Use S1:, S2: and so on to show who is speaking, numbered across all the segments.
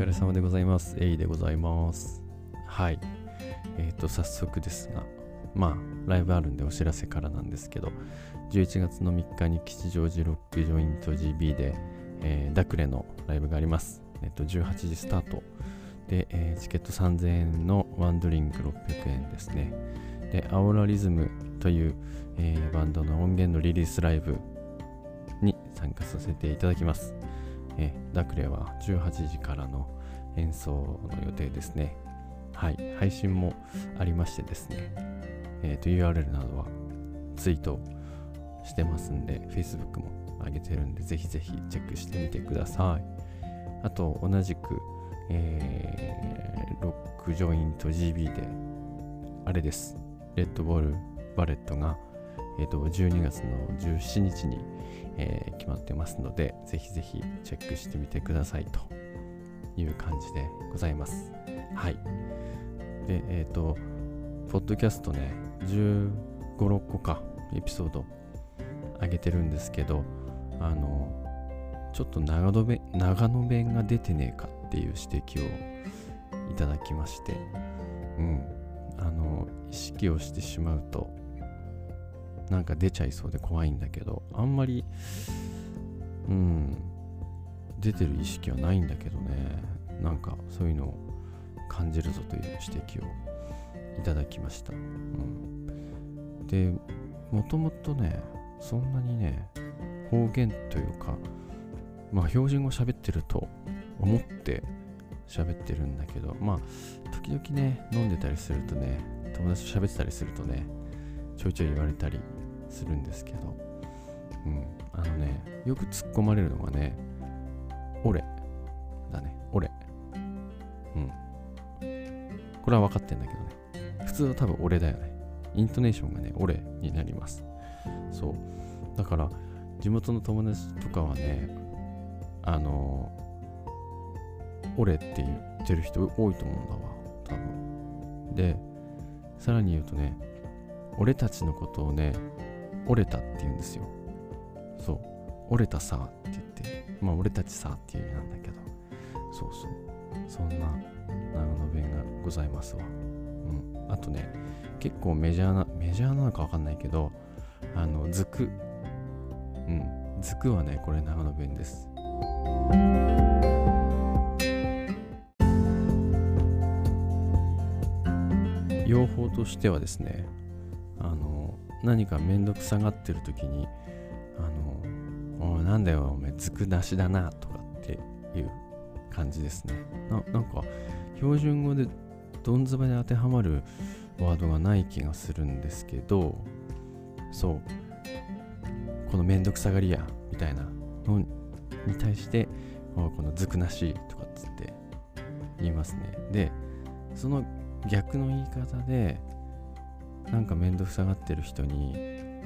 S1: 疲れ様でございます。エイでございます。はい。えっ、と、早速ですが、まあ、ライブあるんでお知らせからなんですけど、11月の3日に吉祥寺ロックジョイント GB で、えーダクレのライブがあります。えっ、と、18時スタート。で、えチケット3000円のワンドリンク600円ですね。で、アオラリズムという、えバンドの音源のリリースライブに参加させていただきます。えダクレは18時からの演奏の予定ですね。はい、配信もありましてですね、えーと URL などはツイートしてますんで、Facebook も上げてるんで、ぜひぜひチェックしてみてください。あと、同じく、えーロックジョイント GB で、あれです、レッドボールバレットが、えーと12月の17日に、えー決まってますので、ぜひぜひチェックしてみてくださいという感じでございます。はい。で、えっ、と、ポッドキャストね、15、6個か、エピソード上げてるんですけど、あの、ちょっと長野弁長野弁が出てねえかっていう指摘をいただきまして、うん、あの、意識をしてしまうと、なんか出ちゃいそうで怖いんだけど、あんまり、うん、出てる意識はないんだけどね、なんかそういうのを感じるぞという指摘をいただきました。うん、で、もともとね、そんなにね、方言というか、まあ標準語喋ってると思って喋ってるんだけど、まあ時々ね、飲んでたりするとね、友達と喋ってたりするとね、ちょいちょい言われたりするんですけど、うん、あのね、よく突っ込まれるのがね、俺だね、俺。これは分かってんだけどね。普通は多分俺だよね。イントネーションがね、俺になります。そう。だから、地元の友達とかはね、あの俺って言ってる人多いと思うんだわ、多分。で、さらに言うとね、俺たちのことをね、折れたって言うんですよ。そう。折れたさって言って、まあ俺たちさっていう意味なんだけど、そうそう。そんな長野弁がございますわ。うん。あとね、結構メジャーな、メジャーなのかわかんないけど、あの、図く。うん。図くはね、これ長野弁です。用法としてはですね、あの、何かめんどくさがってる時に、あの、おなんだよ、おめえ、ずくなしだな、とかっていう感じですね。なんか、標準語でどんずばに当てはまるワードがない気がするんですけど、そう、このめんどくさがりや、みたいなのに対して、このずくなしとかっつって言いますね。で、その逆の言い方で、なんかめんどくさがってる人に、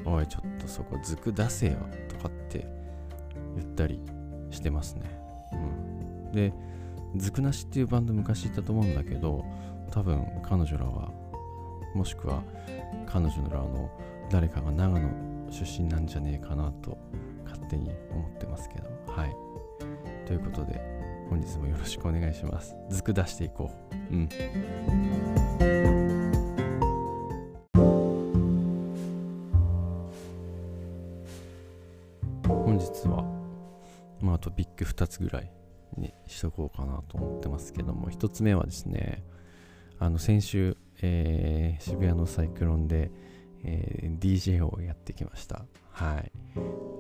S1: おい、ちょっとそこずく出せよとかって言ったりしてますね。うん、で、ずくなしっていうバンド昔いたと思うんだけど、多分彼女らは、もしくは彼女らの誰かが長野出身なんじゃねえかなと勝手に思ってますけど、はい。ということで、本日もよろしくお願いします。ずく出していこう。うん。本日は、まあ、あとビッグ2つぐらいにしとこうかなと思ってますけども、1つ目はですね、あの先週、えー渋谷のサイクロンで、えー DJ をやってきました。はい。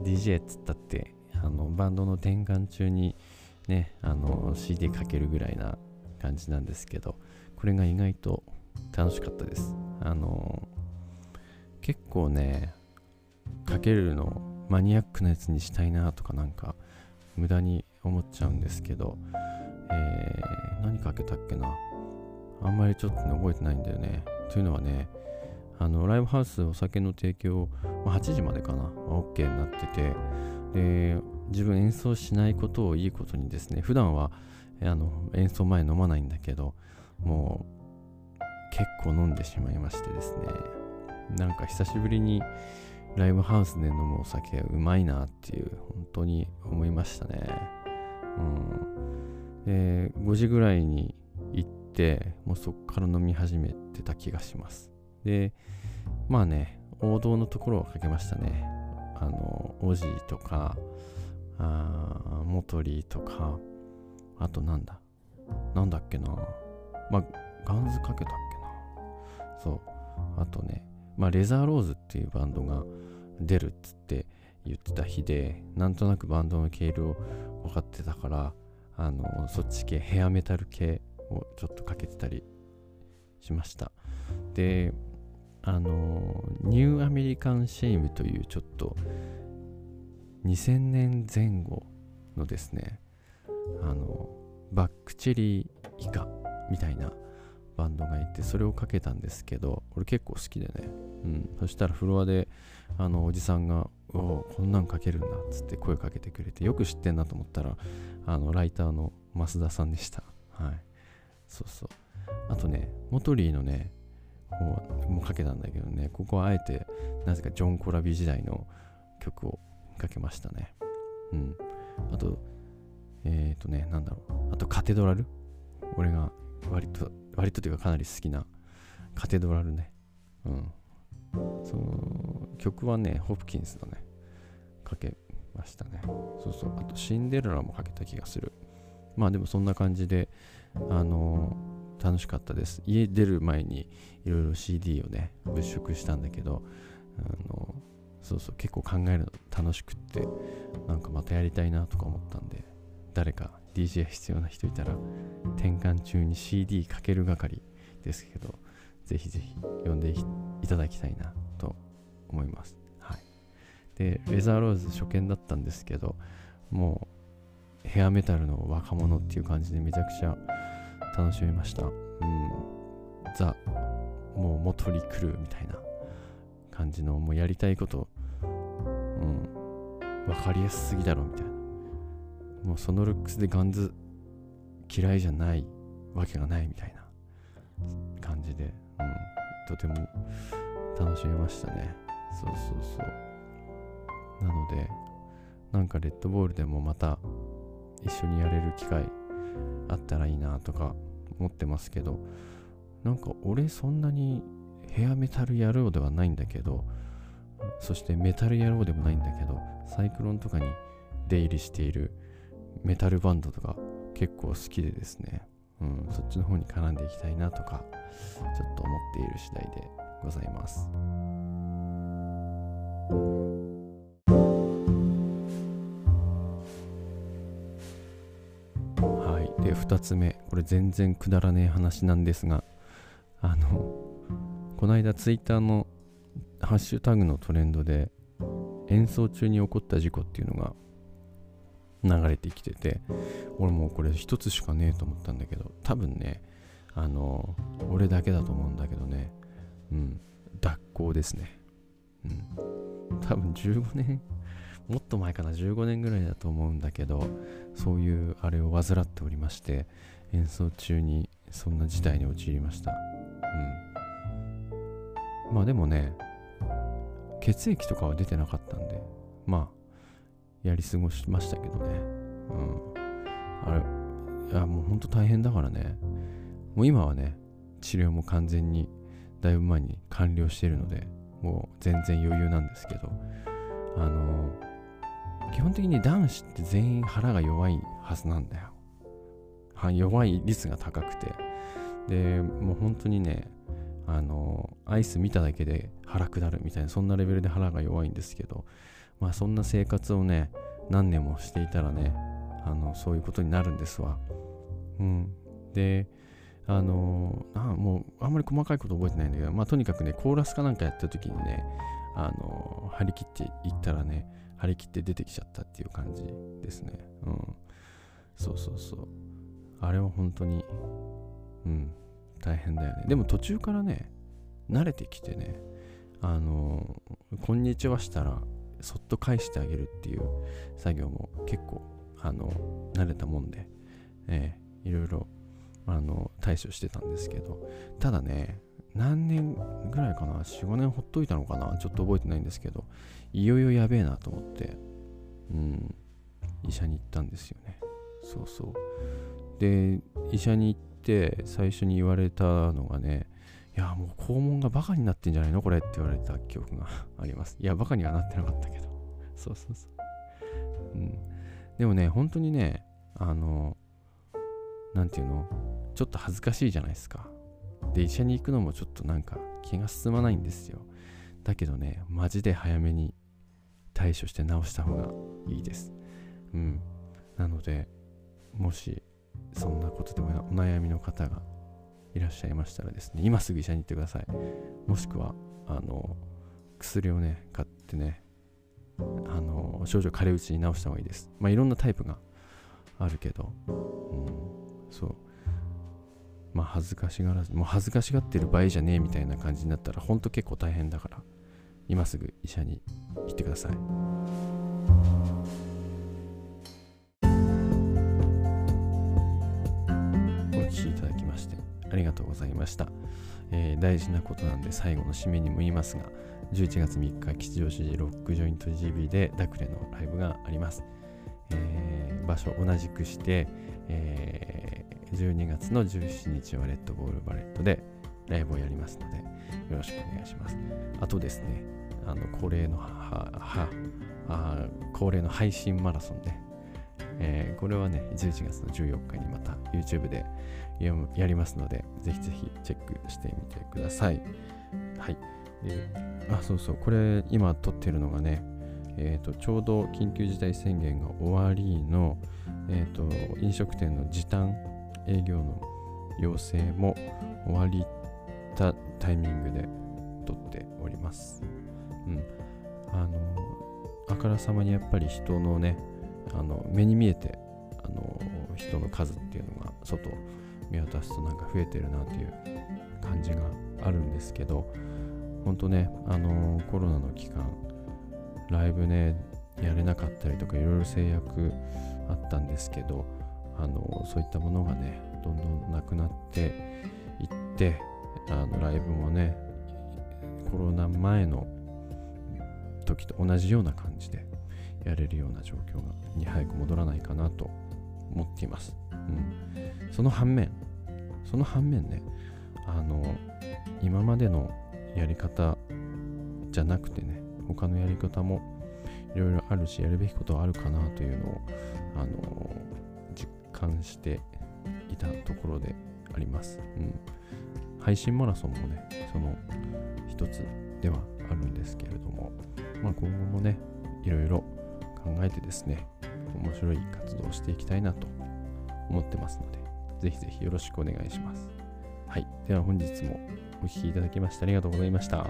S1: DJ っつったって、あのバンドの転換中にね、あの CD かけるぐらいな感じなんですけど、これが意外と楽しかったです。あの結構ね、かけるのマニアックなやつにしたいなとかなんか無駄に思っちゃうんですけど、えー何かけたっけなあんまりちょっとね覚えてないんだよね。というのはね、あのライブハウスお酒の提供、まあ8時までかな、OK になってて、で、自分演奏しないことをいいことにですね、普段はあの演奏前飲まないんだけど、もう結構飲んでしまいましてですね、なんか久しぶりにライブハウスで飲むお酒うまいなっていう本当に思いましたね。うん。で5時ぐらいに行ってもうそこから飲み始めてた気がします。でまあね王道のところをかけましたね。あのオジーとかあモトリーとかあとなんだなんだっけな。まあガンズかけたっけな。そう。あとねまあレザーローズっていうバンドが出るっつって言ってた日でなんとなくバンドの経路を分かってたからあのそっち系ヘアメタル系をちょっとかけてたりしました。であのニューアメリカンシェイムというちょっと2000年前後のですねあのバックチェリー以下みたいなバンドがいてそれをかけたんですけど俺結構好きでね、うん、そしたらフロアであのおじさんが「おこんなんかけるんだ」っつって声かけてくれてよく知ってんなと思ったらあのライターの増田さんでした。はい。そうそう。あとねモトリーのねもうかけたんだけどねここはあえてなぜかジョン・コラビ時代の曲をかけましたね。うん。あとえっ、ー、とねなんだろう。あとカテドラル？俺が割と割とというかかなり好きなカテドラルね。うん。その曲はねホプキンスのねかけましたね。そうそう。あとシンデレラもかけた気がする。まあでもそんな感じであのー、楽しかったです。家出る前にいろいろ CD をね物色したんだけどあのー、そうそう。結構考えるの楽しくってなんかまたやりたいなとか思ったんで誰か DJ 必要な人いたら転換中に CD かける係ですけどぜひぜひ読んでいただきたいなと思います。はい。で、レザーローズ初見だったんですけど、もうヘアメタルの若者っていう感じでめちゃくちゃ楽しみました。うん。ザ、もう元リクルーみたいな感じの、もうやりたいこと、うん、わかりやすすぎだろみたいな。もうそのルックスでガンズ嫌いじゃないわけがないみたいな感じで、うんとても楽しめましたね。そうそうそう。なのでなんかレッドボールでもまた一緒にやれる機会あったらいいなとか思ってますけどなんか俺そんなにヘアメタル野郎ではないんだけどそしてメタル野郎でもないんだけどサイクロンとかに出入りしているメタルバンドとか結構好きでですね。うん、そっちの方に絡んでいきたいなとかちょっと思っている次第でございます。はいで2つ目これ全然くだらねえ話なんですがあのこの間ツイッターのハッシュタグのトレンドで演奏中に起こった事故っていうのが流れてきてて俺もうこれ一つしかねえと思ったんだけど多分ねあの俺だけだと思うんだけどねうん脱行ですね。うん多分15年もっと前かな15年ぐらいだと思うんだけどそういうあれを患っておりまして演奏中にそんな事態に陥りました。うん。まあでもね血液とかは出てなかったんでまあやり過ごしましたけどね。うん。あれ、いや、もうほんと大変だからね。もう今はね、治療も完全にだいぶ前に完了しているので、もう全然余裕なんですけど、あの基本的に男子って全員腹が弱いはずなんだよ。は弱い率が高くて。で、もう本当にね、あのアイス見ただけで腹下るみたいな、そんなレベルで腹が弱いんですけど、まあそんな生活をね、何年もしていたらね、あの、そういうことになるんですわ。うん。で、あのあもうあんまり細かいこと覚えてないんだけど、まあとにかくね、コーラスかなんかやった時にね、あの張り切っていったらね、張り切って出てきちゃったっていう感じですね。うん。そうそうそう。あれは本当に、うん、大変だよね。でも途中からね、慣れてきてね、あのこんにちはしたら、そっと返してあげるっていう作業も結構あの慣れたもんで、えー、いろいろあの対処してたんですけどただね何年ぐらいかな45年ほっといたのかなちょっと覚えてないんですけどいよいよやべえなと思ってうん医者に行ったんですよね。そうそう。で医者に行って最初に言われたのがねいやもう肛門がバカになってんじゃないの？これって言われた記憶があります。いやバカにはなってなかったけど。そうそうそう。うん。でもね本当にねあの何て言うの？ちょっと恥ずかしいじゃないですか。で医者に行くのもちょっとなんか気が進まないんですよ。だけどねマジで早めに対処して治した方がいいです。うん。なのでもしそんなことでもお悩みの方がいらっしゃいましたらですね今すぐ医者に行ってください。もしくはあの薬をね買ってねあの症状軽いうちに治した方がいいです。まあいろんなタイプがあるけど、うん、そう。まあ恥ずかしがらずもう恥ずかしがってる場合じゃねえみたいな感じになったらほんと結構大変だから今すぐ医者に行ってください。お聞きいただきましてありがとうございました、えー、大事なことなんで最後の締めにも言いますが11月3日吉祥寺ロックジョイント GB でダクレのライブがあります、えー、場所同じくして、えー、12月の17日はレッドボールバレットでライブをやりますのでよろしくお願いします。あとですねあの恒例のははあ恒例の配信マラソンで、えー、これはね11月の14日にまた YouTube でやりますのでぜひぜひチェックしてみてくださいはいであそうそうこれ今撮ってるのがねえーと、ちょうど緊急事態宣言が終わりの、えーと、飲食店の時短営業の要請も終わりたタイミングで撮っております。うん。あの、あからさまにやっぱり人のね、あの目に見えてあの人の数っていうのが外見渡すとなんか増えてるなっていう感じがあるんですけど、本当ね、あのコロナの期間、ライブね、やれなかったりとか、いろいろ制約あったんですけど、あのそういったものがね、どんどんなくなっていって、あのライブもね、コロナ前の時と同じような感じでやれるような状況に早く戻らないかなと思っています。うん、その反面、その反面ね、あの、今までのやり方じゃなくてね他のやり方もいろいろあるしやるべきことはあるかなというのをあの実感していたところであります、うん、配信マラソンもねその一つではあるんですけれども、まあ、今後もねいろいろ考えてですね面白い活動をしていきたいなと思ってますのでぜひぜひよろしくお願いしますはいでは本日もお聴きいただきましてありがとうございました。